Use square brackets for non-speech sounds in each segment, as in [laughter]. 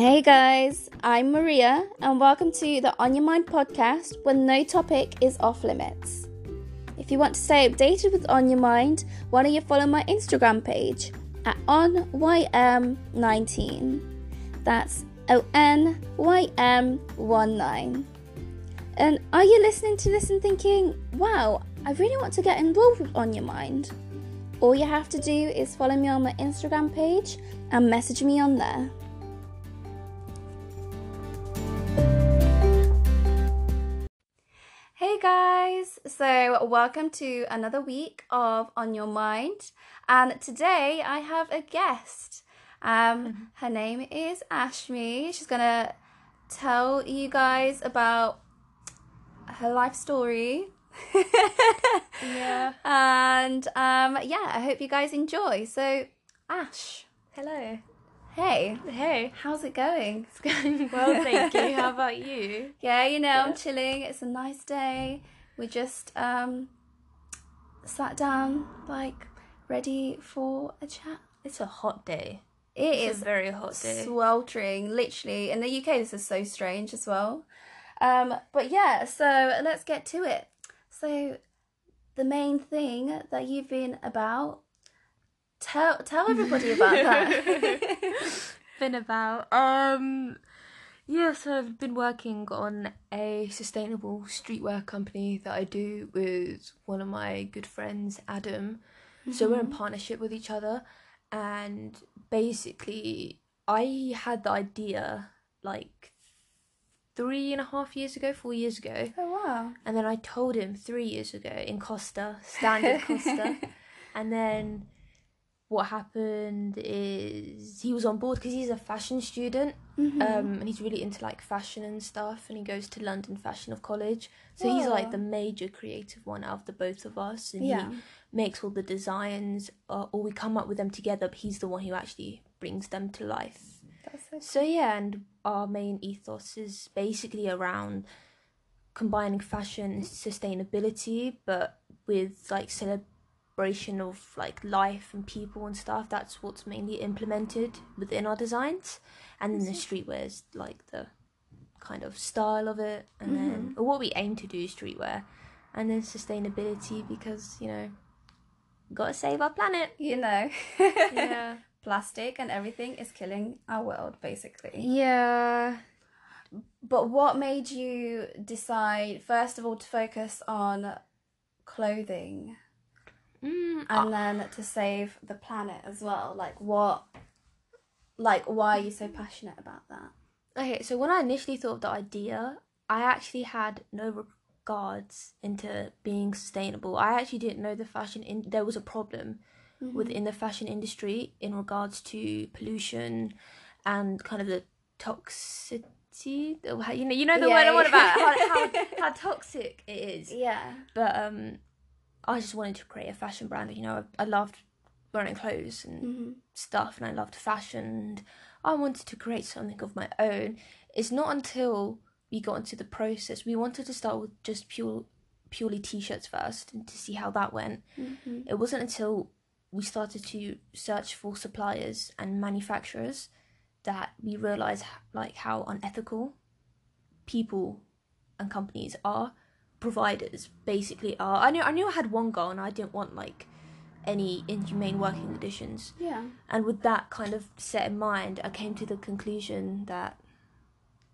Hey guys, I'm Maria, and welcome to the On Your Mind podcast where no topic is off limits. If you want to stay updated with On Your Mind, why don't you follow my Instagram page at ONYM19. That's O N Y M 19. And are you listening to this and thinking, wow, I really want to get involved with On Your Mind? All you have to do is follow me on my Instagram page and message me on there. So welcome to another week of On Your Mind, and today I have a guest. Um, her name is Ashmi. She's gonna tell you guys about her life story. Yeah. [laughs] and um, yeah, I hope you guys enjoy. So, Ash, Hello. hey, Hey. how's it going? It's going well, thank you. How about you? [laughs] Yeah, you know, I'm chilling. It's a nice day. We just um sat down, like ready for a chat. It's a hot day. It It's is a very hot day. sweltering, literally. In the UK, this is so strange as well. Um, but yeah, so let's get to it. So, the main thing that you've been about, tell tell everybody about that. [laughs] Been about um yeah, so I've been working on a sustainable streetwear company that I do with one of my good friends, Adam. So we're in mm-hmm. partnership with each other and basically I had the idea like three and a half years ago, four years ago. oh wow! And then I told him three years ago in Costa, standard Costa. [laughs] And then what happened is he was on board because he's a fashion student Mm-hmm. um, and he's really into like fashion and stuff. And he goes to London Fashion of College. So he's like the major creative one out of the both of us. And Yeah. he makes all the designs uh, or we come up with them together. But he's the one who actually brings them to life. So So yeah, and our main ethos is basically around combining fashion and sustainability, but with like celebration of like life and people and stuff. That's what's mainly implemented within our designs, and then the mm-hmm. streetwear is like the kind of style of it, and then mm-hmm. or what we aim to do is streetwear, and then sustainability because you know, gotta save our planet. you know. [laughs] Yeah. plastic and everything is killing our world basically Yeah. but what made you decide first of all to focus on clothing Mm, and then to save the planet as well like what like why are you so passionate about that Okay, so when I initially thought of the idea, I actually had no regards into being sustainable. I actually didn't know the fashion in there was a problem within the fashion industry in regards to pollution and kind of the toxicity. You know, you know the Yeah, word I want about how, how [laughs] how toxic it is. yeah But um, I just wanted to create a fashion brand. You know, I, I loved wearing clothes and mm-hmm. stuff and I loved fashion and I wanted to create something of my own. It's not until we got into the process we wanted to start with just pure purely t-shirts first and to see how that went. Mm-hmm. It wasn't until we started to search for suppliers and manufacturers that we realized like how unethical people and companies are providers basically are. I knew I knew I had one goal and I didn't want like any inhumane working conditions. yeah And with that kind of set in mind, I came to the conclusion that,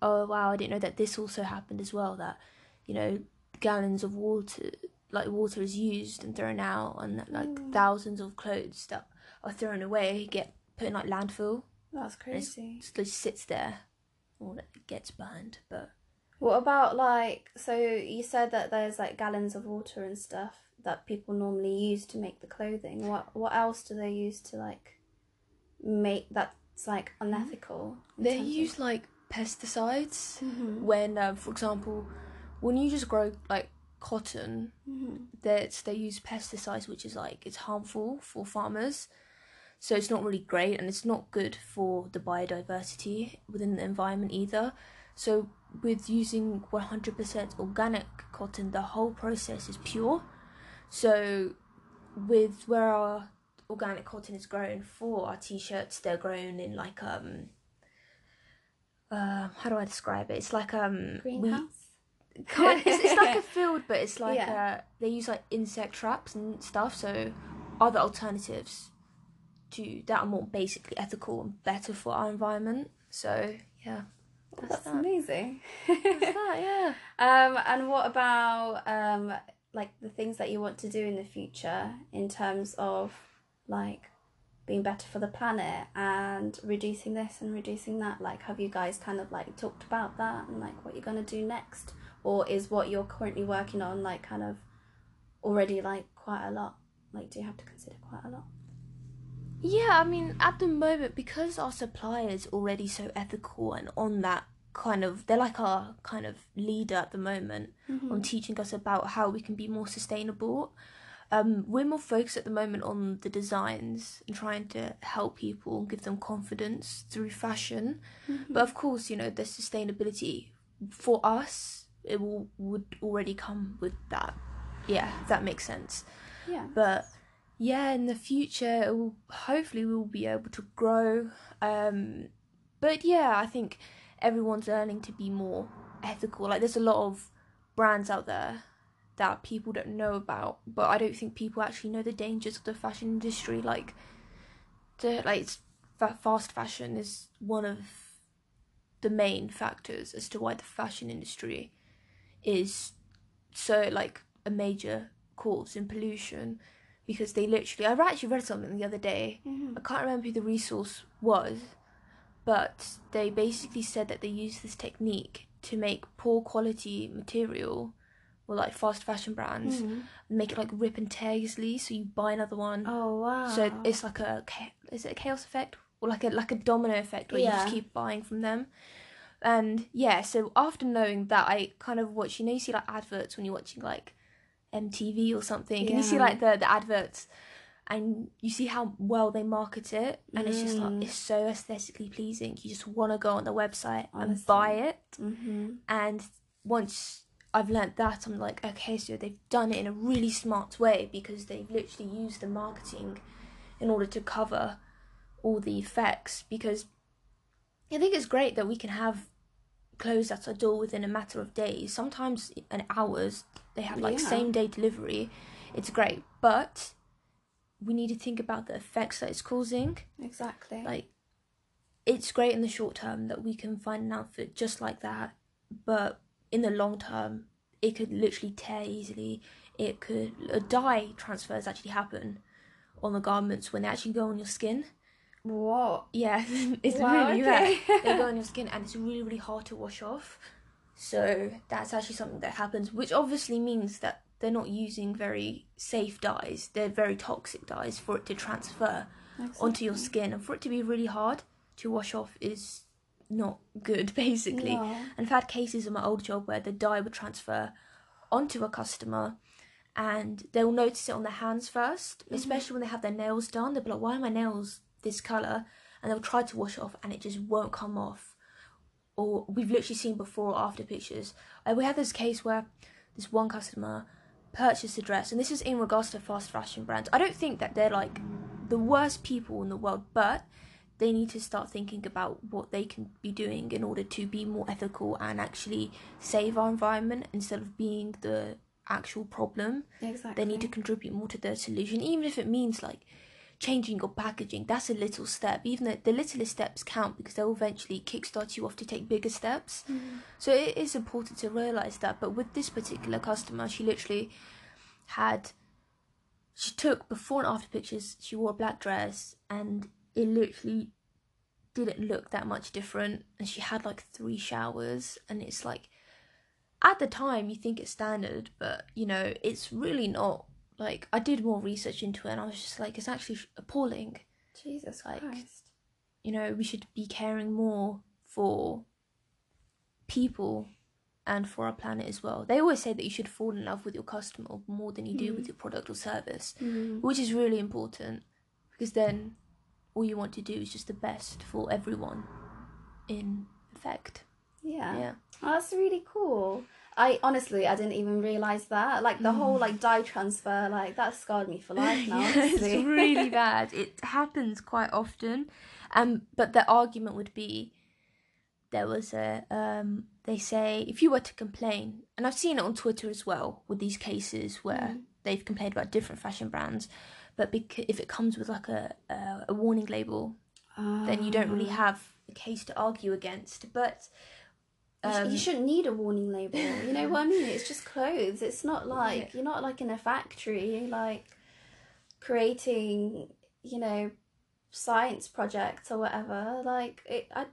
oh wow, I didn't know that this also happened as well. That, you know, gallons of water, like water is used and thrown out, and that, like mm. thousands of clothes that are thrown away get put in like landfill. that's crazy it just sits there, or it gets burned. But what about like so you said that there's like gallons of water and stuff that people normally use to make the clothing what what else do they use to like make that's like unethical they terms of- use like pesticides Mhm. when, uh, for example, when you just grow like cotton Mhm. that they use pesticides which is like it's harmful for farmers so it's not really great and it's not good for the biodiversity within the environment either so with using 100% organic cotton the whole process is pure so with where our organic cotton is grown for our t-shirts they're grown in like um uh, how do I describe it? It's like um we- Greenhouse. [laughs] kind it's, it's like a [laughs] field but it's like Yeah. uh, they use like insect traps and stuff so other alternatives to that are more basically ethical and better for our environment so yeah that's, That's that. amazing. That's that yeah [laughs] Um, and what about um, like the things that you want to do in the future in terms of like being better for the planet and reducing this and reducing that? Like, have you guys kind of like talked about that and like what you're gonna do next, or is what you're currently working on like kind of already like quite a lot? Like, do you have to consider quite a lot? Yeah i mean at the moment because our suppliers already so ethical and on that kind of they're like our kind of leader at the moment on teaching us about how we can be more sustainable. Um, we're more focused at the moment on the designs and trying to help people and give them confidence through fashion. But of course, you know, the sustainability for us it will would already come with that. Yeah, if that makes sense. Yeah. But yeah, in the future, will, hopefully we'll be able to grow. Um, but yeah, I think everyone's learning to be more ethical. Like there's a lot of brands out there that people don't know about, but I don't think people actually know the dangers of the fashion industry. Like, the like fast fashion is one of the main factors as to why the fashion industry is so like a major cause in pollution because they literally I actually read something the other day mm-hmm. I can't remember who the resource was but they basically said that they use this technique to make poor quality material or like fast fashion brands mm-hmm. and make it like rip and tear easily so you buy another one Oh wow. so it's like a is it a chaos effect or like a like a domino effect where you just keep buying from them. And yeah, so after knowing that, I kind of watch. You know, you see like adverts when you're watching like MTV or something, and you see like the the adverts, and you see how well they market it, and it's just Mm. like it's so aesthetically pleasing. You just want to go on the website and buy it. Mm-hmm. And once I've learnt that, I'm like, okay, so they've done it in a really smart way because they've literally used the marketing in order to cover all the effects. Because I think it's great that we can have clothes at our door within a matter of days, sometimes in hours. They have like Yeah. same day delivery. It's great, but we need to think about the effects that it's causing Exactly. like it's great in the short term that we can find an outfit just like that but in the long term it could literally tear easily it could uh, dye transfers actually happen on the garments when they actually go on your skin what? yeah [laughs] it's Wow, really okay. bad. [laughs] They go on your skin and it's really really hard to wash off. So that's actually something that happens which obviously means that they're not using very safe dyes. They're very toxic dyes for it to transfer onto your skin. And for it to be really hard to wash off is not good [laughs] basically. No. and i've had cases in my old job where the dye would transfer onto a customer and they'll notice it on their hands 1st mm-hmm. especially when they have their nails done. They'll be like why are my nails this color and they'll try to wash it off and it just won't come off. Or we've literally seen before or after pictures. Uh, we had this case where this one customer purchased a dress and this is in regards to fast fashion brands. I don't think that they're like the worst people in the world but they need to start thinking about what they can be doing in order to be more ethical and actually save our environment instead of being the actual problem. Exactly. they need to contribute more to the solution even if it means like changing your packaging that's a little step even the, the littlest steps count because they'll eventually kickstart you off to take bigger steps. Mm-hmm. So it is important to realize that but with this particular customer she literally had she took before and after pictures she wore a black dress and it literally didn't look that much different and she had like three showers and it's like at the time you think it's standard but you know it's really not like i did more research into it and i was just like it's actually appalling Jesus like- Christ. you know we should be caring more for people and for our planet as well they always say that you should fall in love with your customer more than you do with your product or service Mm. which is really important because then all you want to do is just the best for everyone in effect Yeah. yeah Oh, that's really cool. I honestly, I didn't even realize that. Like the whole like dye transfer, like that scarred me for [laughs] life now. Yeah, it's really [laughs] bad. It happens quite often. Um, but the argument would be there was a um, they say if you were to complain, and I've seen it on Twitter as well with these cases where Mm. they've complained about different fashion brands, but because if it comes with like a a, a warning label, then you don't really Ah. have a case to argue against. But um, you shouldn't need a warning label. You know what I mean? It's just clothes. It's not like Yeah. you're not like in a factory, like creating, you know, science projects or whatever. Like it, I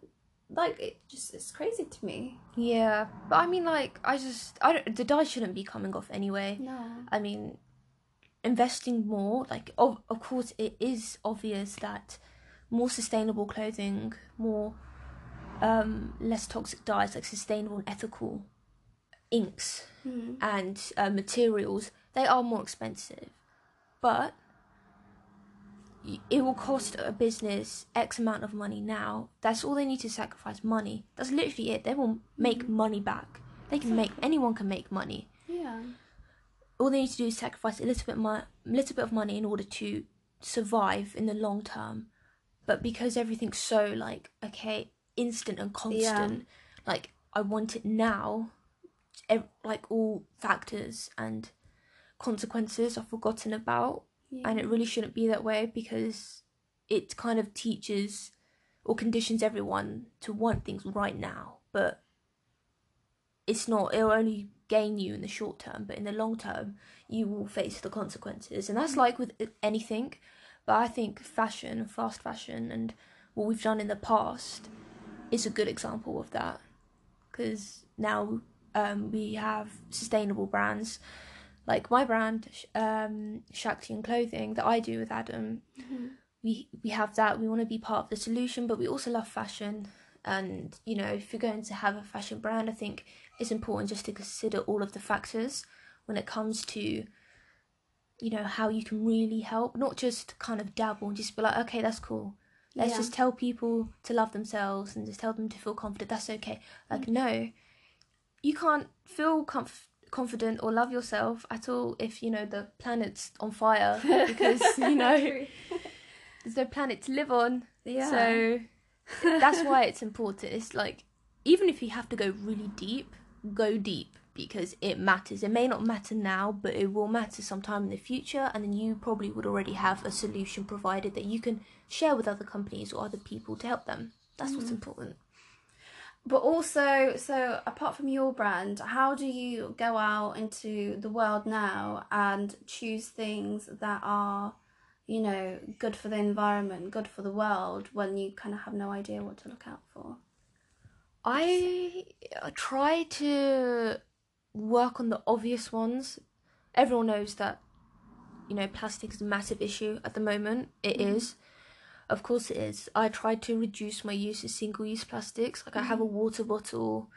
like it. Just it's crazy to me. yeah, but I mean, like I just I don't, the dye shouldn't be coming off anyway. No. I mean, investing more, like, of, of course, it is obvious that more sustainable clothing, more um, less toxic dyes, like sustainable and ethical inks Mm. and uh, materials, they are more expensive. But it will cost a business X amount of money now. That's all they need to sacrifice money. That's literally it. They will make money back. They can make, anyone can make money Yeah. all they need to do is sacrifice a little bit mo- little bit of money in order to survive in the long term. But because everything's so like okay, instant and constant, like I want it now, ev- like all factors and consequences are forgotten about, yeah. and it really shouldn't be that way because it kind of teaches or conditions everyone to want things right now, but it's not. It'll only gain you in the short term, but in the long term, you will face the consequences, and that's mm. like with anything. But I think fashion, fast fashion, and what we've done in the past is a good example of that, because now um, we have sustainable brands. Like my brand um Shakti and clothing that I do with Adam. Mhm. we we have that. We want to be part of the solution but we also love fashion. And you know if you're going to have a fashion brand I think it's important just to consider all of the factors when it comes to you know how you can really help not just kind of dabble and just be like okay that's cool let's Yeah. just tell people to love themselves and just tell them to feel confident. That's okay. Like mm. no you can't feel comf- confident or love yourself at all if you know the planet's on fire [laughs] because you know there's no planet to live on. Yeah. so that's why it's important. It's like even if you have to go really deep go deep because it matters it may not matter now but it will matter sometime in the future and then you probably would already have a solution provided that you can share with other companies or other people to help them that's what's Mm. important But also, so apart from your brand, how do you go out into the world now and choose things that are, you know, good for the environment, good for the world, when you kind of have no idea what to look out for? I try to work on the obvious ones. Everyone knows that, you know, plastic is a massive issue at the moment. It is, Of course it is. I try to reduce my use of single use plastics. Like I have a water bottle.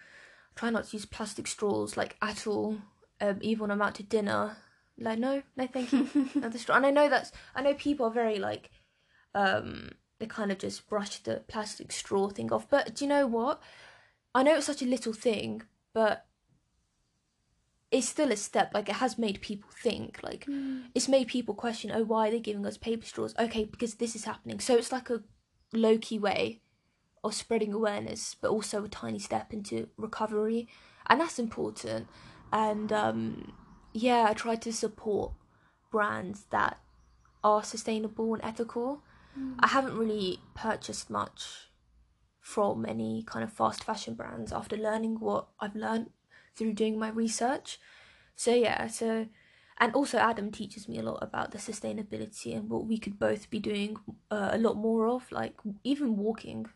Try not to use plastic straws like at all. Um, even when I'm out to dinner. Like no, no thank you. [laughs] Another straw. And I know that's I know people are very like um they kind of just brush the plastic straw thing off. But do you know what? I know it's such a little thing, but it's still a step. Like it has made people think. Like it's made people question, oh, why are they giving us paper straws? Okay, because this is happening. So it's like a low key way of spreading awareness, but also a tiny step into recovery, and that's important. And um, yeah, I try to support brands that are sustainable and ethical. I haven't really purchased much from any kind of fast fashion brands after learning what I've learned through doing my research. So yeah, so and also Adam teaches me a lot about the sustainability and what we could both be doing uh, a lot more of, like even walking,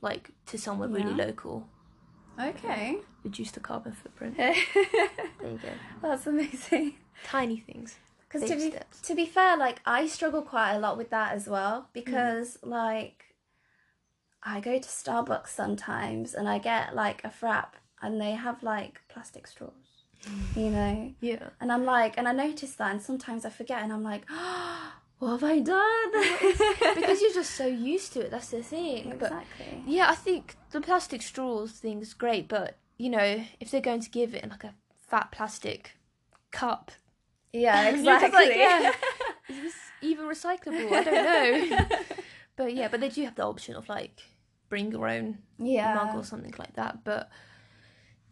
like to somewhere really local, Okay. reduce the carbon footprint. [laughs] There you go, That's amazing. tiny things. Because to be steps. to be fair, like I struggle quite a lot with that as well because like I go to Starbucks sometimes and I get like a frap and they have like plastic straws, you know, [laughs] Yeah. and I'm like, and I notice that, and sometimes I forget, and I'm like, [gasps] what have I done? [laughs] because you're just so used to it. That's the thing. But exactly. yeah, I think the plastic straws thing is great, but you know, if they're going to give it in like a fat plastic cup, Yeah, [laughs] exactly. like, yeah. is this even recyclable? I don't know. but yeah, but they do have the option of like bring your own Yeah. mug or something like that. But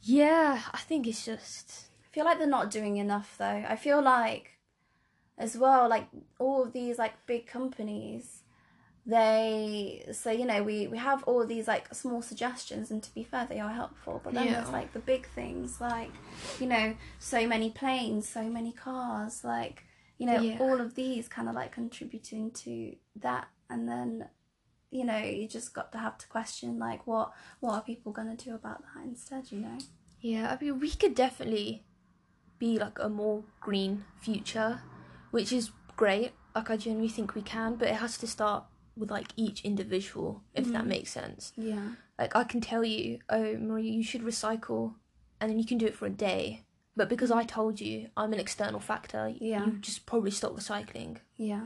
yeah, I think it's just I feel like they're not doing enough though. I feel like as well, like all of these like big companies, they so you know we we have all these like small suggestions and to be fair they are helpful but then Yeah. there's like the big things like you know so many planes so many cars like you know Yeah. all of these kind of like contributing to that and then you know you just got to have to question like what what are people going to do about that instead you know yeah. I mean, we could definitely be like a more green future, which is great. Like I genuinely think we can, but it has to start with like each individual, if that Mhm. makes sense. yeah Like I can tell you, oh Maria, you should recycle, and then you can do it for a day. But because I told you, I'm an external factor. Yeah. You just probably stop recycling. yeah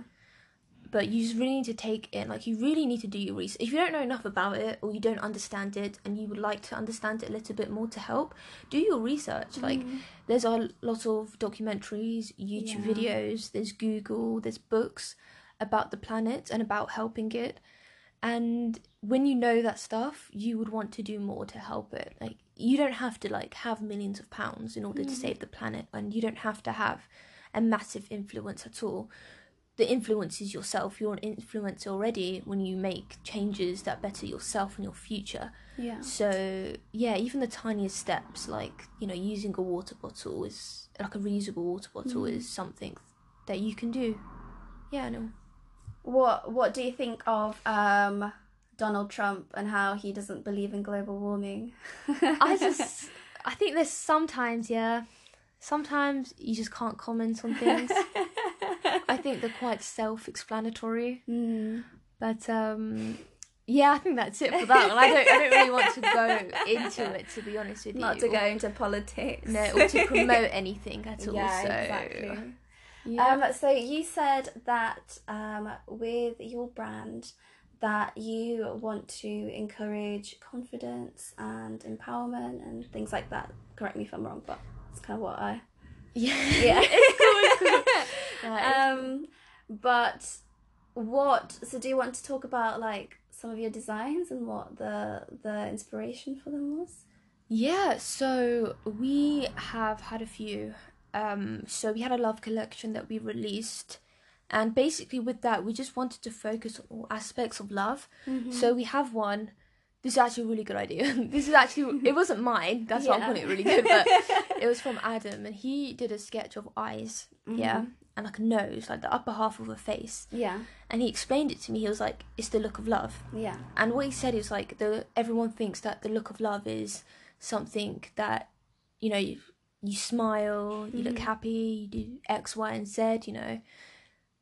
But you just really need to take in, like, you really need to do your research. If you don't know enough about it or you don't understand it and you would like to understand it a little bit more to help, do your research. Like, Mhm. there's a lot of documentaries, YouTube Yeah. videos, there's Google, there's books about the planet and about helping it. And when you know that stuff, you would want to do more to help it. Like, you don't have to, like, have millions of pounds in order to Mhm. save the planet, and you don't have to have a massive influence at all the influence is yourself. You're an influencer already when you make changes that better yourself and your future. yeah So yeah, even the tiniest steps, like you know, using a water bottle is like a reusable water bottle Mhm. is something that you can do. Yeah, I know. What What do you think of um, Donald Trump and how he doesn't believe in global warming? [laughs] I just, I think there's sometimes, yeah, sometimes you just can't comment on things. [laughs] I think they're quite self-explanatory. Mm. But um yeah, I think that's it for that one. I don't I don't really want to go into it to be honest with you. Not to go into politics. no, or to promote anything at all. yeah, so exactly. yeah. Um, so you said that um, with your brand that you want to encourage confidence and empowerment and things like that. Correct me if I'm wrong, but it's kind of what I yeah. yeah. [laughs] it's cool, it's cool. Yeah, it's- um, but what? So do you want to talk about like some of your designs and what the the inspiration for them was? Yeah, so we have had a few. Um, so we had a love collection that we released, and basically with that, we just wanted to focus on all aspects of love. Mm-hmm. So we have one. This is actually a really good idea. [laughs] this is actually it wasn't mine. That's why I'm calling it really good. But it was from Adam, and he did a sketch of eyes, yeah, Mhm. And like a nose, like the upper half of a face. yeah, And he explained it to me. He was like, "It's the look of love." yeah, And what he said is like the everyone thinks that the look of love is something that you know you, you smile, you look Mhm. happy, you do X, Y, and Z, you know.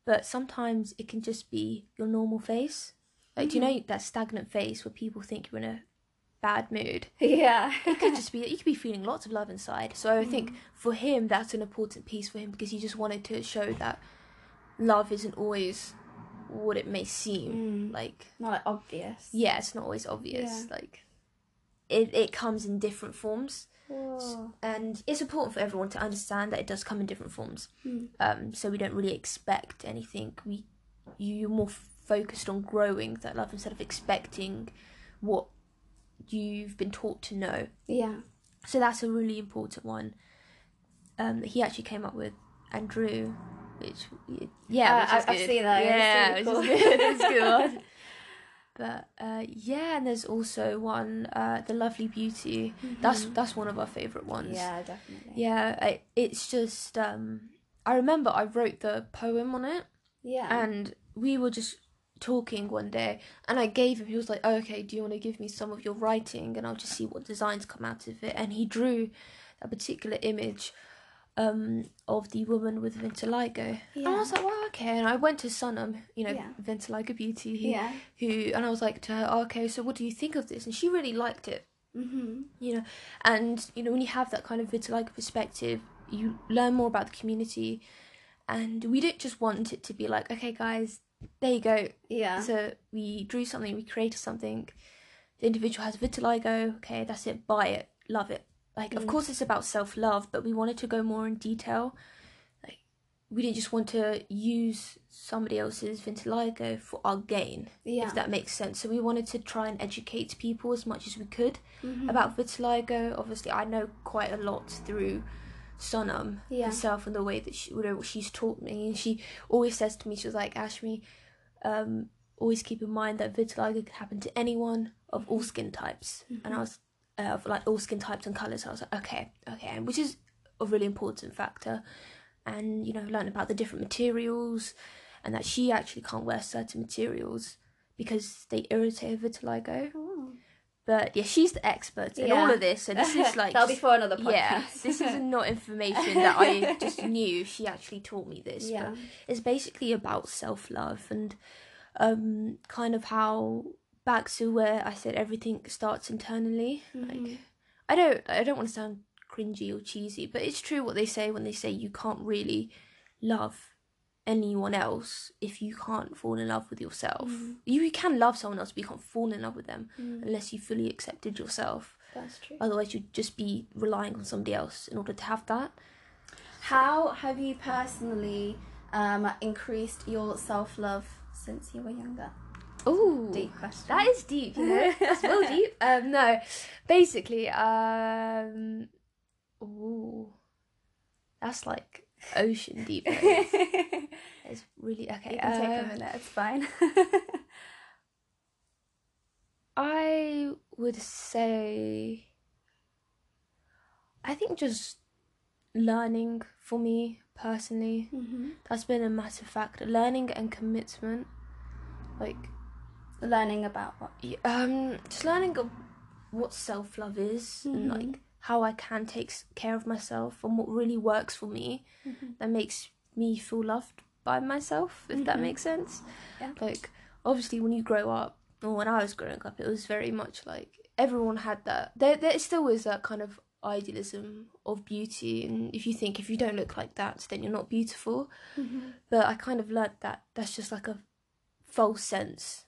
But sometimes it can just be your normal face. Like, do you know that stagnant face where people think you're in a bad mood? [laughs] yeah. It could just be that you could be feeling lots of love inside. So I think for him that's an important piece for him because he just wanted to show that love isn't always what it may seem. Mm. Like not like obvious. yeah, it's not always obvious. Yeah. Like it, it comes in different forms, Whoa. and it's important for everyone to understand that it does come in different forms. Hmm. Um, so we don't really expect anything. We you're more focused on growing that love instead of expecting what you've been taught to know. Yeah. So that's a really important one. Um, that he actually came up with and drew, which yeah, Uh, which I- I've seen that, it's Yeah, really which is good. It's good. [laughs] But uh, yeah, and there's also one, uh, the Lovely Beauty. That's that's one of our favorite ones. Mm-hmm. Yeah, definitely. Yeah, I, it's just um, I remember I wrote the poem on it, Yeah. and we were just talking one day, and I gave him. He was like, oh, "Okay, do you want to give me some of your writing, and I'll just see what designs come out of it." And he drew a particular image um, of the woman with vitiligo, and I was like, "Well, okay." And I went to Sonam, you know, Yeah. Vitiligo Beauty, who, yeah. who, and I was like to her, "Okay, so what do you think of this?" And she really liked it Mm-hmm. you know and you know when you have that kind of vitiligo perspective you learn more about the community and we didn't just want it to be like okay guys there you go Yeah. so we drew something we created something the individual has vitiligo okay that's it buy it love it like of Mm. course it's about self-love but we wanted to go more in detail like we didn't just want to use somebody else's vitiligo for our gain, Yeah. if that makes sense. So we wanted to try and educate people as much as we could Mhm. about vitiligo. Obviously, I know quite a lot through Sonam Yeah. herself and the way that she, she's taught me. And she always says to me, she was like, Ashmi, um, always keep in mind that vitiligo can happen to anyone of all skin types. And I was, uh, of like all skin types and colours. So I was like, okay, okay, and which is a really important factor. And, you know, learn about the different materials and that she actually can't wear certain materials because they irritate her vitiligo. But yeah, she's the expert in Yeah. all of this. So this is [laughs] like that'll be for another podcast. yeah, this is [laughs] not information that I just knew. She actually taught me this. Yeah. But it's basically about self love and um, kind of how back to where I said everything starts internally. Mhm. Like I don't I don't want to sound cringy or cheesy, but it's true what they say when they say you can't really love anyone else if you can't fall in love with yourself. Mhm. You, you can love someone else, but you can't fall in love with them Mm, unless you fully accepted yourself. that's true. Otherwise, you'd just be relying on somebody else in order to have that. How have you personally um, increased your self love since you were younger? Oh, Deep question. that is deep. You know, [laughs] that's well deep. Um, no, basically, um, ooh, that's like ocean deep. [laughs] it's really okay. You can take a uh, minute. It's fine. [laughs] I would say, I think just learning for me personally hmm that's been a massive factor. Learning and commitment, like Learning about what? um, just learning of what self love is and Mhm. like how I can take care of myself and what really works for me Mhm. that makes me feel loved by myself. If that Mhm. makes sense. Yeah. Like obviously, when you grow up, or when I was growing up, it was very much like everyone had that. There, there still is that kind of idealism of beauty, and if you think if you don't look like that, then you're not beautiful. Mm-hmm. But I kind of learnt that that's just like a false sense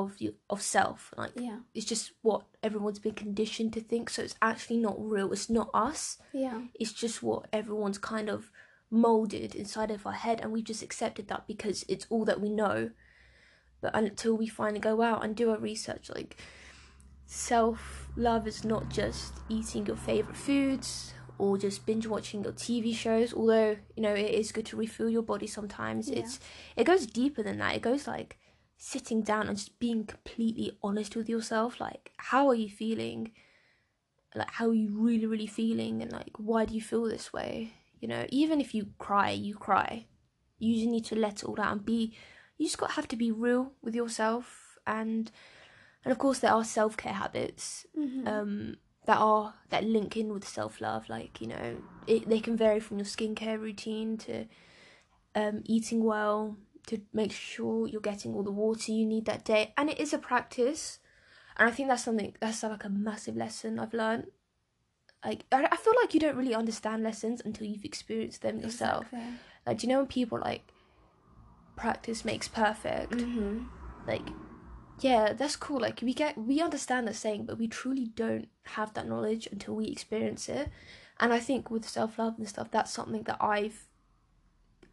of you of self. Like Yeah. it's just what everyone's been conditioned to think. So it's actually not real. It's not us. Yeah. It's just what everyone's kind of molded inside of our head, and we've just accepted that because it's all that we know. But until we finally go out and do our research, like self love is not just eating your favorite foods or just binge watching your TV shows. Although you know it is good to refuel your body sometimes. Yeah. It's it goes deeper than that. It goes like sitting down and just being completely honest with yourself. Like how are you feeling? Like how are you really really feeling? And like why do you feel this way? You know, even if you cry, you cry. You just need to let it all out and be. You just got have to be real with yourself and. And of course, there are self care habits Mm-hmm. um, that are that link in with self love. Like you know, it, they can vary from your skincare routine to um, eating well to make sure you're getting all the water you need that day. And it is a practice, and I think that's something that's like a massive lesson I've learned. Like I, I feel like you don't really understand lessons until you've experienced them yourself. Exactly. Like do you know when people like practice makes perfect? Mm-hmm. like yeah that's cool like we get we understand the saying but we truly don't have that knowledge until we experience it and i think with self-love and stuff that's something that i've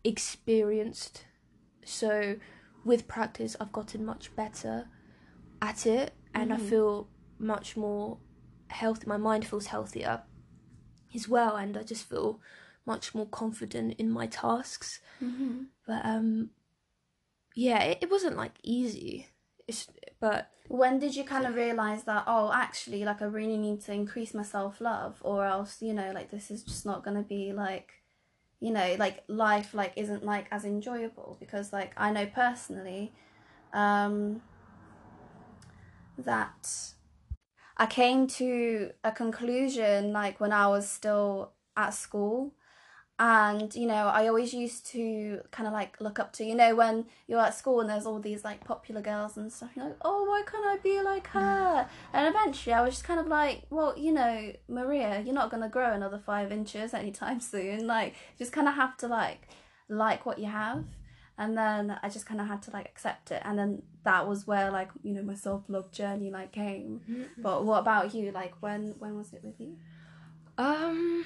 experienced so with practice i've gotten much better at it and i Mhm. feel much more healthy my mind feels healthier as well and i just feel much more confident in my tasks Mm-hmm. but um yeah it, it wasn't like easy it's but When did you kind of realize that? Oh, actually, like I really need to increase my self love, or else, you know, like this is just not gonna be like, you know, like life like isn't like as enjoyable because like I know personally, um, that I came to a conclusion like when I was still at school. And you know, I always used to kind of like look up to you know when you're at school and there's all these like popular girls and stuff. You're like, oh, why can't I be like her? And eventually, I was just kind of like, well, you know, Maria, you're not gonna grow another five inches anytime [laughs] soon. Like, you just kind of have to like like what you have. And then I just kind of had to like accept it. And then that was where like you know my self love journey like came. But what about you? Like when when was it with you? um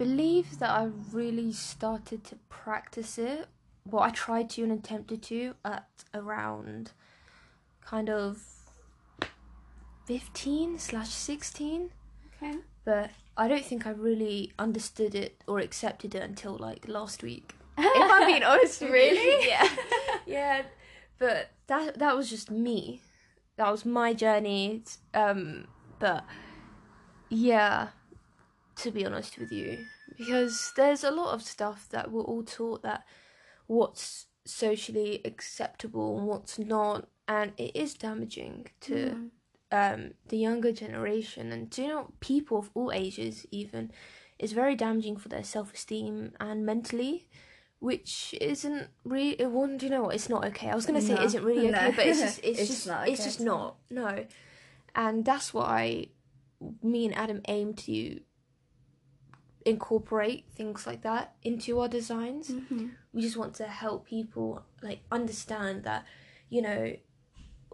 believe that I really started to practice it. Well, I tried to and attempted to at around kind of 15 slash 16. Okay. But I don't think I really understood it or accepted it until like last week. [laughs] if I'm being honest. [laughs] Really? Yeah. [laughs] yeah. But that that was just me. That was my journey. Um but yeah, to be honest with you. Because there's a lot of stuff that we're all taught that what's socially acceptable and what's not and it is damaging to Mm. um, the younger generation and do you know people of all ages even is very damaging for their self-esteem and mentally which isn't really well, do you know what it's not okay i was going to say No. it isn't really [laughs] okay No. but it's just [laughs] it's, It's just not it's just not no and that's why me and adam aim to incorporate things like that into our designs. Mhm. we just want to help people like understand that you know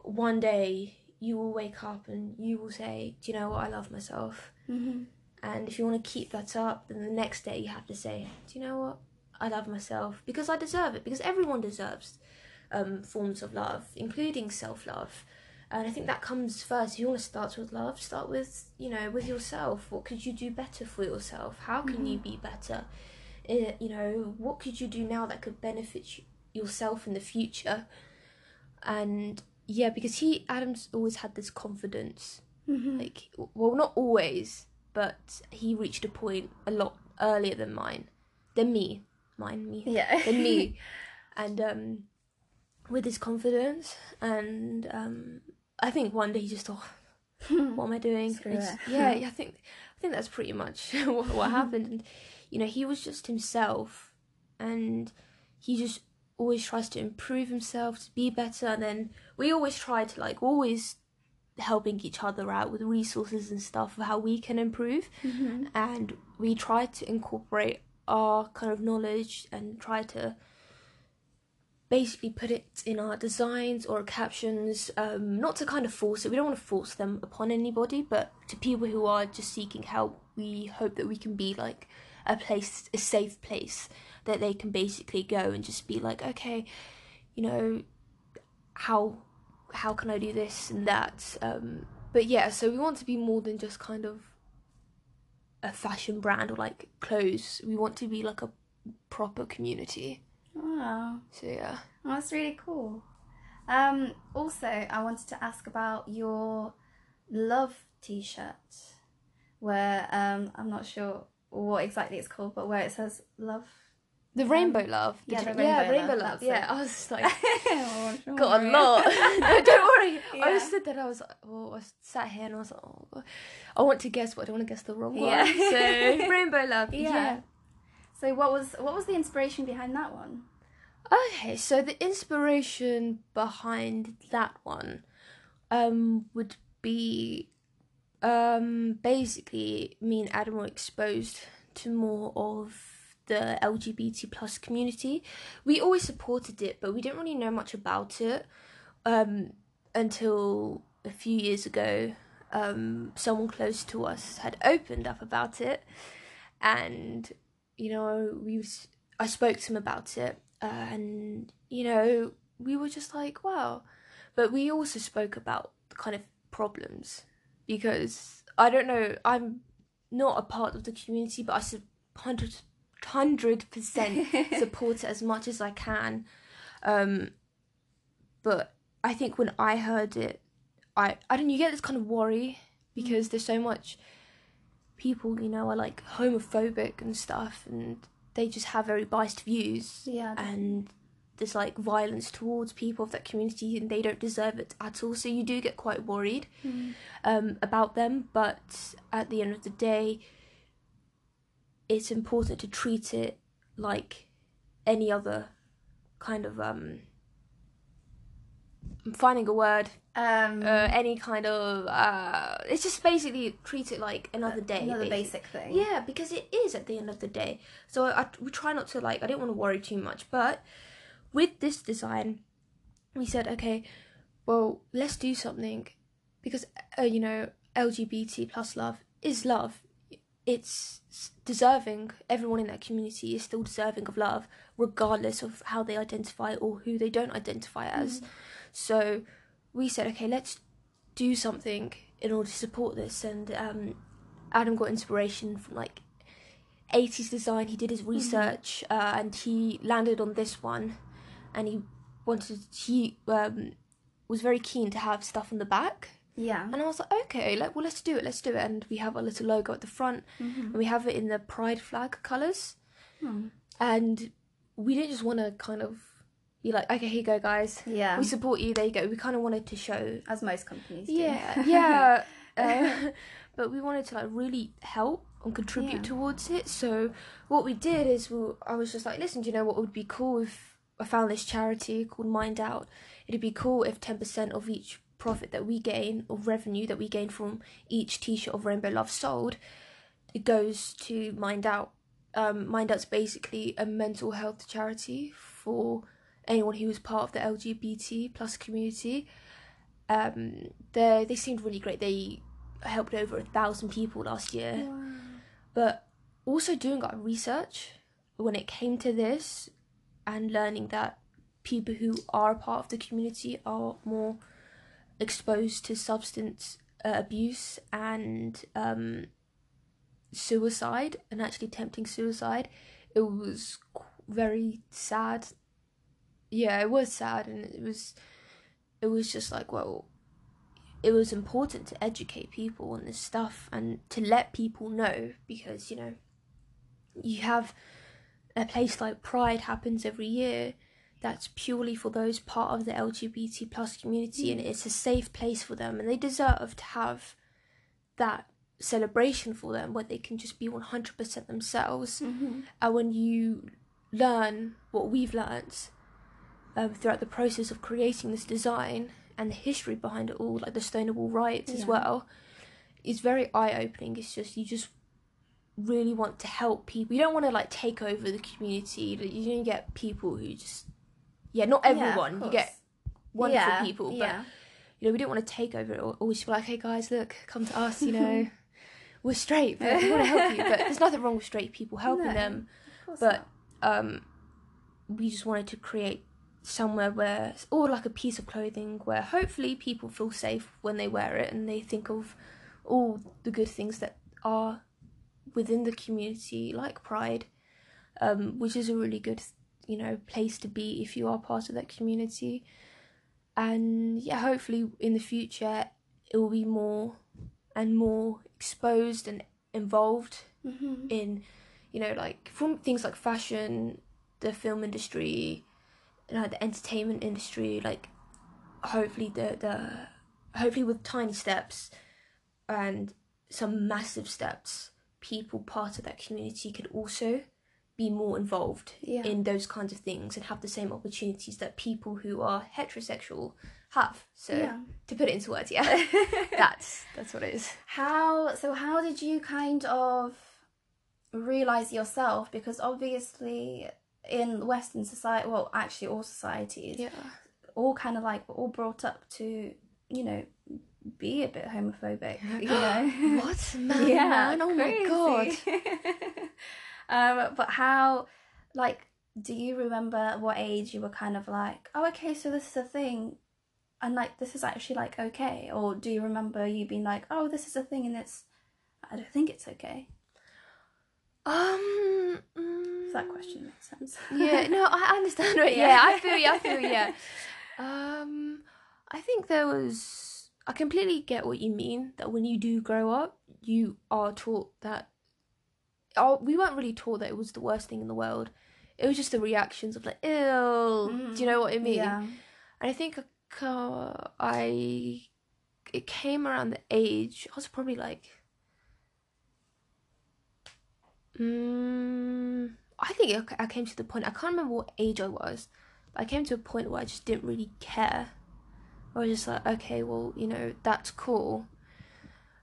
one day you will wake up and you will say do you know what? I love myself. Mhm. and if you want to keep that up then the next day you have to say do you know what? I love myself. Because i deserve it. Because everyone deserves um, forms of love including self-love and i think that comes first if you want to start with love start with you know with yourself. What could you do better for yourself? How can you be better? Uh, you know what could you do now that could benefit you, yourself in the future? And yeah because he adams always had this confidence. Mhm. like well not always but he reached a point a lot earlier than mine than me mine me Yeah. than me. [laughs] And um with his confidence and um i think one day he just thought [laughs] what am i doing just- it. [laughs] yeah i think i think that's pretty much [laughs] what, what happened and you know he was just himself and he just always tries to improve himself to be better and then we always try to like always helping each other out with resources and stuff of how we can improve Mhm. and we try to incorporate our kind of knowledge and try to basically put it in our designs or captions um, not to kind of force it. We don't want to force them upon anybody but to people who are just seeking help we hope that we can be like a place a safe place that they can basically go and just be like okay you know how how can i do this and that? Um, but yeah so we want to be more than just kind of a fashion brand or like clothes. We want to be like a proper community Wow. so yeah Oh, that's really cool. Um, also, I wanted to ask about your love T-shirt, where um, I'm not sure what exactly it's called, but where it says love. the rainbow love yeah, the, yeah rainbow rainbow love, yeah it. i was just like [laughs] Oh, got a lot [laughs] [laughs] no don't worry i Yeah. was stood there i was like oh, i sat here and i was like oh God. i want to guess but i don't want to guess the wrong Yeah. one so rainbow love Yeah. yeah So what was what was the inspiration behind that one? Okay, so the inspiration behind that one um would be um basically me and Adam were exposed to more of the LGBT plus community. We always supported it, but we didn't really know much about it um until a few years ago. Um someone close to us had opened up about it and you know we was, I spoke to him about it uh, and you know we were just like wow. But we also spoke about the kind of problems because i don't know i'm not a part of the community but i su- 100 100% [laughs] support it as much as i can. Um but i think when i heard it i i don't know, you get this kind of worry because there's so much people you know are like homophobic and stuff and they just have very biased views Yeah. and there's like violence towards people of that community and they don't deserve it at all so you do get quite worried Mm. um, about them but at the end of the day it's important to treat it like any other kind of um I'm finding a word Um, uh, any kind of uh it's just basically treat it like another day another basic thing. Yeah, because it is at the end of the day. So I, we try not to like. I didn't want to worry too much, but with this design, we said, okay, well, let's do something because uh, you know LGBT plus love is love. it's deserving. Everyone in that community is still deserving of love, regardless of how they identify or who they don't identify as. Mm. So we said, okay, let's do something in order to support this. And um, Adam got inspiration from like 80s design. He did his mm-hmm. research mm-hmm. uh, and he landed on this one. And he wanted, he um, was very keen to have stuff on the back yeah. And I was like, okay, like, well, let's do it, let's do it. And we have a little logo at the front, mm-hmm. and we have it in the pride flag colours. Hmm. And we didn't just want to kind of be like, okay, here you go, guys. Yeah. We support you. There you go. We kind of wanted to show, as most companies. Do, yeah, [laughs] yeah. uh, [laughs] but we wanted to like really help and contribute yeah. towards it. So what we did is, we, I was just like, listen, do you know what would be cool if I found this charity called Mind Out? It'd be cool if ten percent of each profit that we gain or revenue that we gain from each t-shirt of rainbow love sold it goes to mind out um, mind out's basically a mental health charity for anyone who was part of the lgbt plus community um, they they seemed really great they helped over a thousand people last year wow. but also doing our research when it came to this and learning that people who are a part of the community are more exposed to substance uh, abuse and um, suicide and actually attempting suicide. It was very sad. Yeah, it was sad, and it was, it was just like, well, it was important to educate people on this stuff and to let people know because you know, you have a place like Pride happens every year that's purely for those part of the LGBT plus community, mm. and it's a safe place for them, and they deserve to have that celebration for them where they can just be 100% themselves. Mm-hmm. And when you learn what we've learned um, throughout the process of creating this design and the history behind it all, like the Stonewall riots yeah. as well, it's very eye opening. It's just, you just really want to help people. You don't want to like take over the community. You don't get people who just yeah, not everyone. Yeah, you get wonderful yeah, people, but yeah. you know, we didn't want to take over it. Or always be like, hey guys, look, come to us. You know, [laughs] we're straight, but we want to help you. But there's nothing wrong with straight people [laughs] helping no, them. But um, we just wanted to create somewhere where, or like a piece of clothing where hopefully people feel safe when they wear it and they think of all the good things that are within the community, like Pride, um, which is a really good you know place to be if you are part of that community and yeah hopefully in the future it will be more and more exposed and involved mm-hmm. in you know like from things like fashion the film industry you know, the entertainment industry like hopefully the the hopefully with tiny steps and some massive steps people part of that community could also be more involved yeah. in those kinds of things and have the same opportunities that people who are heterosexual have. So yeah. to put it into words, yeah, [laughs] that's that's what it is. How so? How did you kind of realize yourself? Because obviously, in Western society, well, actually all societies, yeah, all kind of like all brought up to you know be a bit homophobic. [gasps] You know [gasps] what? Man, [laughs] yeah, man. oh crazy. my god. [laughs] Um, but how, like, do you remember what age you were kind of like, oh, okay, so this is a thing, and like this is actually like okay, or do you remember you being like, oh, this is a thing and it's, I don't think it's okay. Um, if that question makes sense. yeah, no, I understand. Right? [laughs] Yeah, I feel you. I feel yeah. Um, I think there was. I completely get what you mean. That when you do grow up, you are taught that oh, we weren't really taught that it was the worst thing in the world. It was just the reactions of like, ew. Mm. Do you know what I mean? Yeah. And I think uh, I it came around the age I was probably like, mm, I think I came to the point I can't remember what age I was, but I came to a point where I just didn't really care. I was just like, okay, well, you know, that's cool.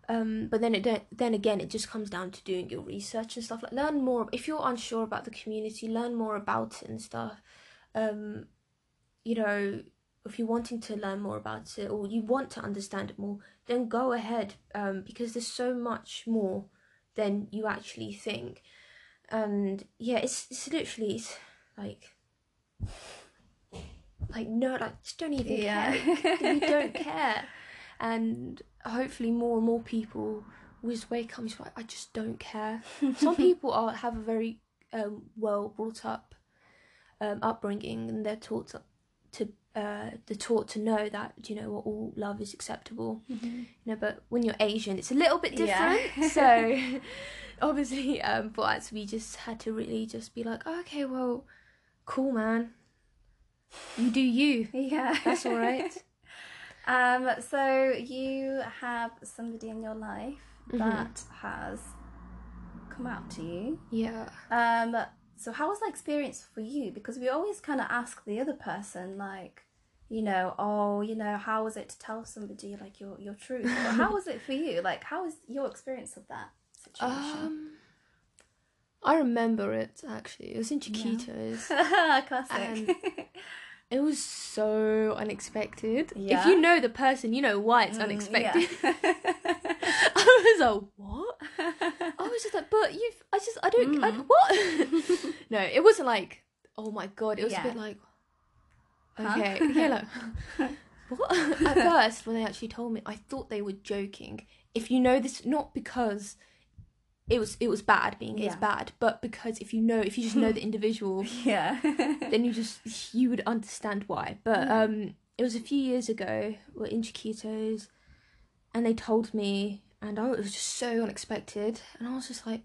Um, but then it then again it just comes down to doing your research and stuff like learn more if you're unsure about the community learn more about it and stuff um, you know if you're wanting to learn more about it or you want to understand it more then go ahead um, because there's so much more than you actually think. And yeah, it's it's literally it's like like no, like just don't even Yeah. care. you don't [laughs] care. And hopefully more and more people will just wake up and just like, I just don't care. Some [laughs] people are have a very um, well brought up um, upbringing and they're taught to, to uh, they're taught to know that you know what all love is acceptable you know but when you're asian it's a little bit Yeah. different [laughs] so [laughs] obviously um for us we just had to really just be like oh, okay well cool man you do you Yeah. that's all right [laughs] Um, so you have somebody in your life Mhm. that has come out to you. yeah Um, so how was that experience for you? Because we always kind of ask the other person, like, you know, oh, you know, how was it to tell somebody like your your truth? But how was it for you? Like, how was your experience of that situation? um i remember it actually it was in chiquitos [laughs] Classic. it was so unexpected Yeah. if you know the person you know why it's Mm, unexpected yeah. [laughs] [laughs] I was like, what? I was just like, but you've, I just, I don't, Mm. [laughs] what? no, it wasn't like, oh my god, it was Yeah. a bit like, Huh? okay, yeah, like, [laughs] what? At first, when they actually told me, I thought they were joking. If you know this, not because it was, it was bad, being is bad, but because if you know, if you just know the [laughs] individual, yeah. then you just, you would understand why. But, Yeah. um, it was a few years ago, we're in Chiquitos, and they told me, and I, it was just so unexpected, and I was just like,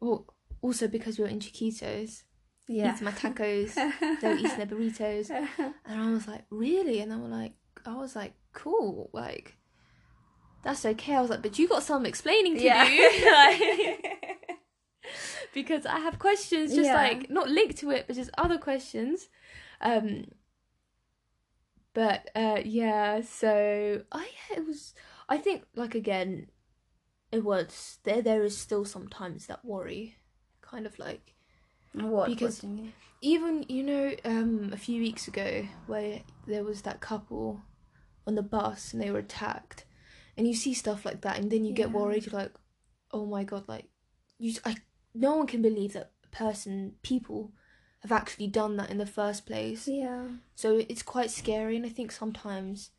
well, also because we were in Chiquitos, yeah. eating my tacos, [laughs] they were eating their burritos, [laughs] and I was like, really? And they were like, I was like, cool, like, that's okay. I was like, but you got some explaining to Yeah. do, [laughs] like, because I have questions, just Yeah. like not linked to it, but just other questions. Um, but uh, yeah, so I it was. I think like again, it was there. There is still sometimes that worry, kind of like what? Because- what you even you know um a few weeks ago where there was that couple on the bus and they were attacked and you see stuff like that and then you get worried you're like oh my god like you I no one can believe that person people have actually done that in the first place Yeah. so it's quite scary and I think sometimes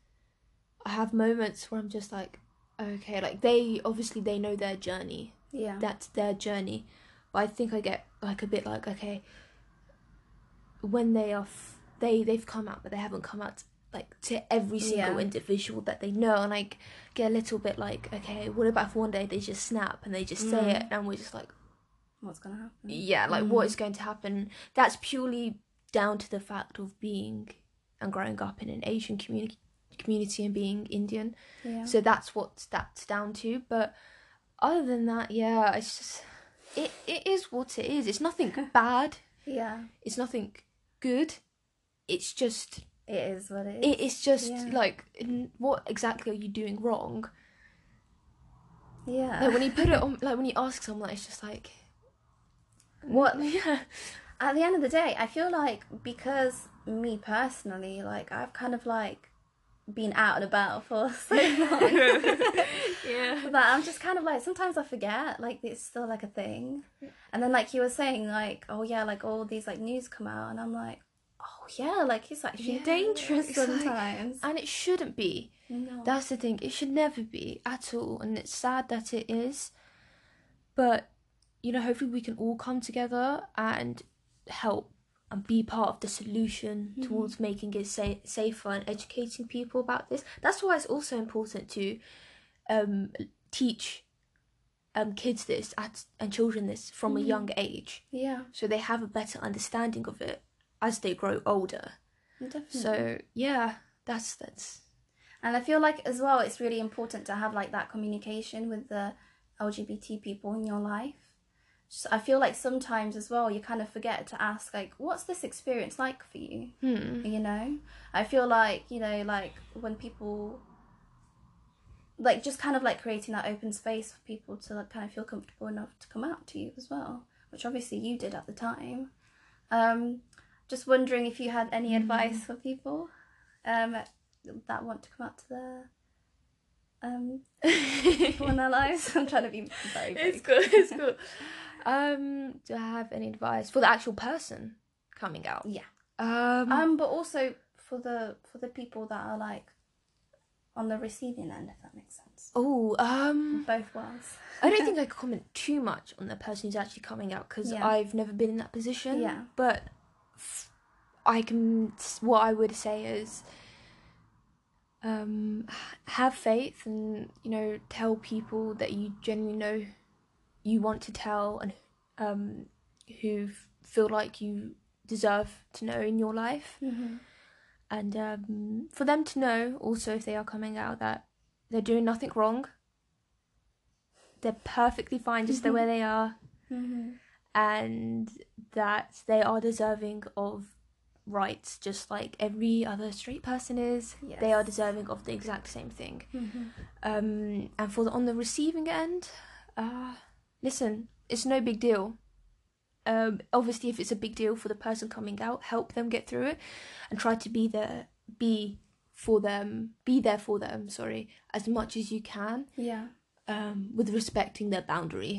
I have moments where I'm just like okay like they obviously they know their journey Yeah. that's their journey. But I think I get like a bit like okay, when they are f- they they've come out, but they haven't come out like to every single Yeah. individual that they know, and like get a little bit like okay, what about if one day they just snap and they just say Mm. it, and we're just like What's gonna happen? yeah, like Mm. what is going to happen? That's purely down to the fact of being and growing up in an Asian community community and being Indian. Yeah. So that's what that's down to. But other than that, yeah, it's just it, it is what it is. It's nothing [laughs] bad. yeah. It's nothing good. It's just It is what it is. It is just Yeah. like what exactly are you doing wrong? yeah. Like when you put it on, [laughs] like when you ask someone, it's just like what [laughs] yeah, at the end of the day, I feel like because me personally, like I've kind of like been out and about for [laughs] so [laughs] long [laughs] yeah, But I'm just kind of like sometimes I forget like it's still like a thing, and then like you were saying like oh yeah like all these like news come out and I'm like oh yeah like it's actually Yeah, dangerous it's like- sometimes. and it shouldn't be. no. That's the thing. It should never be at all, and it's sad that it is. But you know, hopefully, we can all come together and help and be part of the solution Mhm. towards making it sa- safer and educating people about this. That's why it's also important to um, teach um, kids this at, and children this from a Mhm. young age, yeah, so they have a better understanding of it as they grow older. definitely. So yeah, that's that's And I feel like as well, it's really important to have like that communication with the LGBT people in your life. I feel like sometimes as well, you kind of forget to ask like, what's this experience like for you? hmm. You know, I feel like you know, like when people like just kind of like creating that open space for people to like kind of feel comfortable enough to come out to you as well, which obviously you did at the time. Um, just wondering if you had any Mm. advice for people um, that want to come out to their um [laughs] people in their lives. [laughs] I'm trying to be very It's vague. good. It's [laughs] good. Um, do I have any advice for the actual person coming out? Yeah. Um, Um, but also for the for the people that are like on the receiving end, if that makes sense. oh, um, Both worlds. I don't [laughs] think I could comment too much on the person who's actually coming out because Yeah. I've never been in that position. Yeah. But I can. What I would say is, um, have faith and you know tell people that you genuinely know you want to tell and um who feel like you deserve to know in your life Mm-hmm. and um, for them to know also if they are coming out that they're doing nothing wrong they're perfectly fine just the way they are Mm-hmm. and that they are deserving of rights just like every other straight person is Yes. they are deserving of the exact same thing Mm-hmm. um, and for the, on the receiving end uh, listen it's no big deal. Um, obviously if it's a big deal for the person coming out help them get through it and try to be there be for them be there for them sorry as much as you can Yeah. um, with respecting their boundary.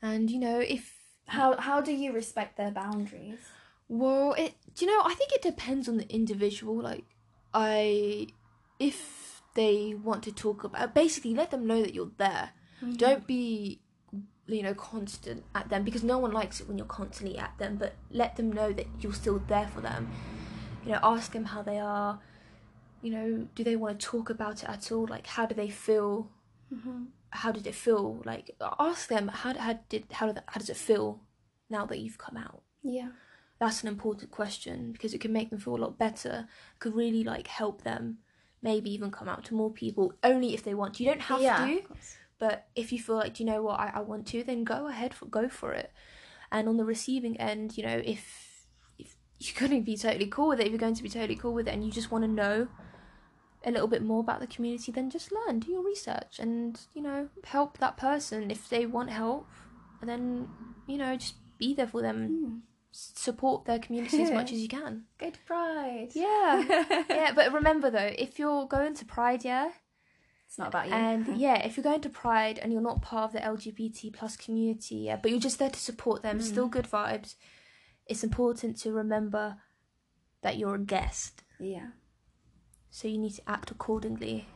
And you know if How how do you respect their boundaries? well it do you know i think it depends on the individual. Like i if they want to talk about basically let them know that you're there. Don't be you know constant at them because no one likes it when you're constantly at them but let them know that you're still there for them you know ask them how they are you know do they want to talk about it at all like how do they feel Mm-hmm. how did it feel like ask them how, how did how, did, how does it feel now that you've come out Yeah. that's an important question because it can make them feel a lot better could really like help them maybe even come out to more people only if they want you don't have yeah. to of course. But if you feel like do you know what? I, I want to then go ahead for go for it. And on the receiving end you know if if [laughs] you're going to be totally cool with it if you're going to be totally cool with it and you just want to know a little bit more about the community then just learn do your research and you know help that person. If they want help and then you know just be there for them. Mm. support their community as much [laughs] as you can. Go to Pride. yeah. [laughs] Yeah but remember though if you're going to pride yeah It's not about you. and [laughs] yeah, if you're going to Pride and you're not part of the LGBT plus community, yeah, but you're just there to support them, still mm. good vibes. It's important to remember that you're a guest, yeah. so you need to act accordingly.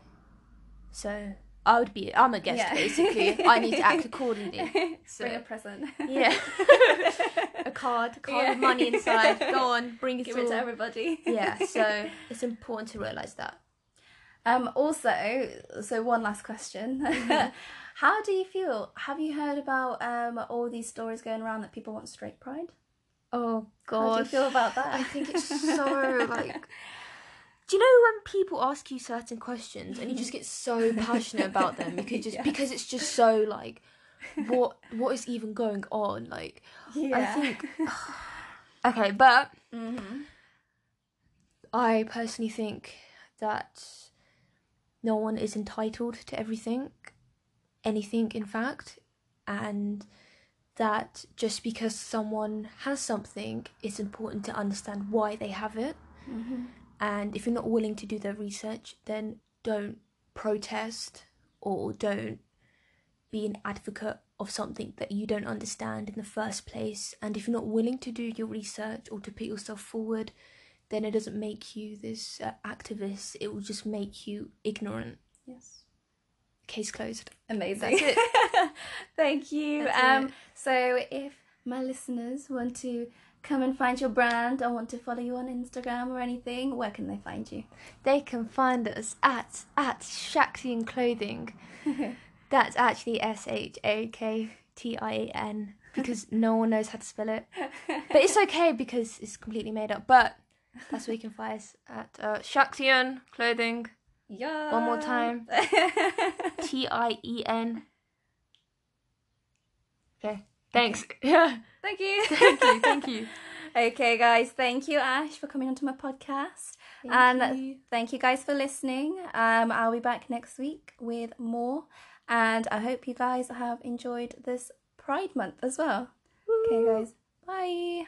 So I would be, I'm a guest Yeah. basically. I need to act accordingly. [laughs] So Bring a present. yeah, [laughs] a card, a card Yeah. with money inside. Go on, bring it Give all. it to everybody. yeah, so it's important to realize that. Um, also, so one last question. [laughs] How do you feel? Have you heard about um, all these stories going around that people want straight pride? Oh god. How do you feel about that? I think it's [laughs] so like. Do you know when people ask you certain questions and you just get so passionate about them because [laughs] just Yeah. because it's just so like, what what is even going on? Like, I think. [sighs] okay, but hmm I personally think that no one is entitled to everything, anything, in fact, and that just because someone has something, it's important to understand why they have it. hmm And if you're not willing to do the research, then don't protest or don't be an advocate of something that you don't understand in the first place. And if you're not willing to do your research or to put yourself forward, then it doesn't make you this uh, activist. It will just make you ignorant. Yes. Case closed. Amazing. That's it. [laughs] Thank you. That's um, it. so if my listeners want to come and find your brand or want to follow you on Instagram or anything, where can they find you? They can find us at at Shaktian Clothing. [laughs] That's actually S H A K T I A N because [laughs] no one knows how to spell it. But it's okay because it's completely made up. But that's where you can find us at uh, Shaktian Clothing. yeah. One more time. [laughs] T I E N. Okay. Thanks. Yeah. [laughs] thank you. Thank you. Thank you. [laughs] Okay, guys. Thank you, Ash, for coming onto my podcast. Thank and you. thank you guys for listening. Um, I'll be back next week with more. And I hope you guys have enjoyed this Pride Month as well. Okay, guys. Bye.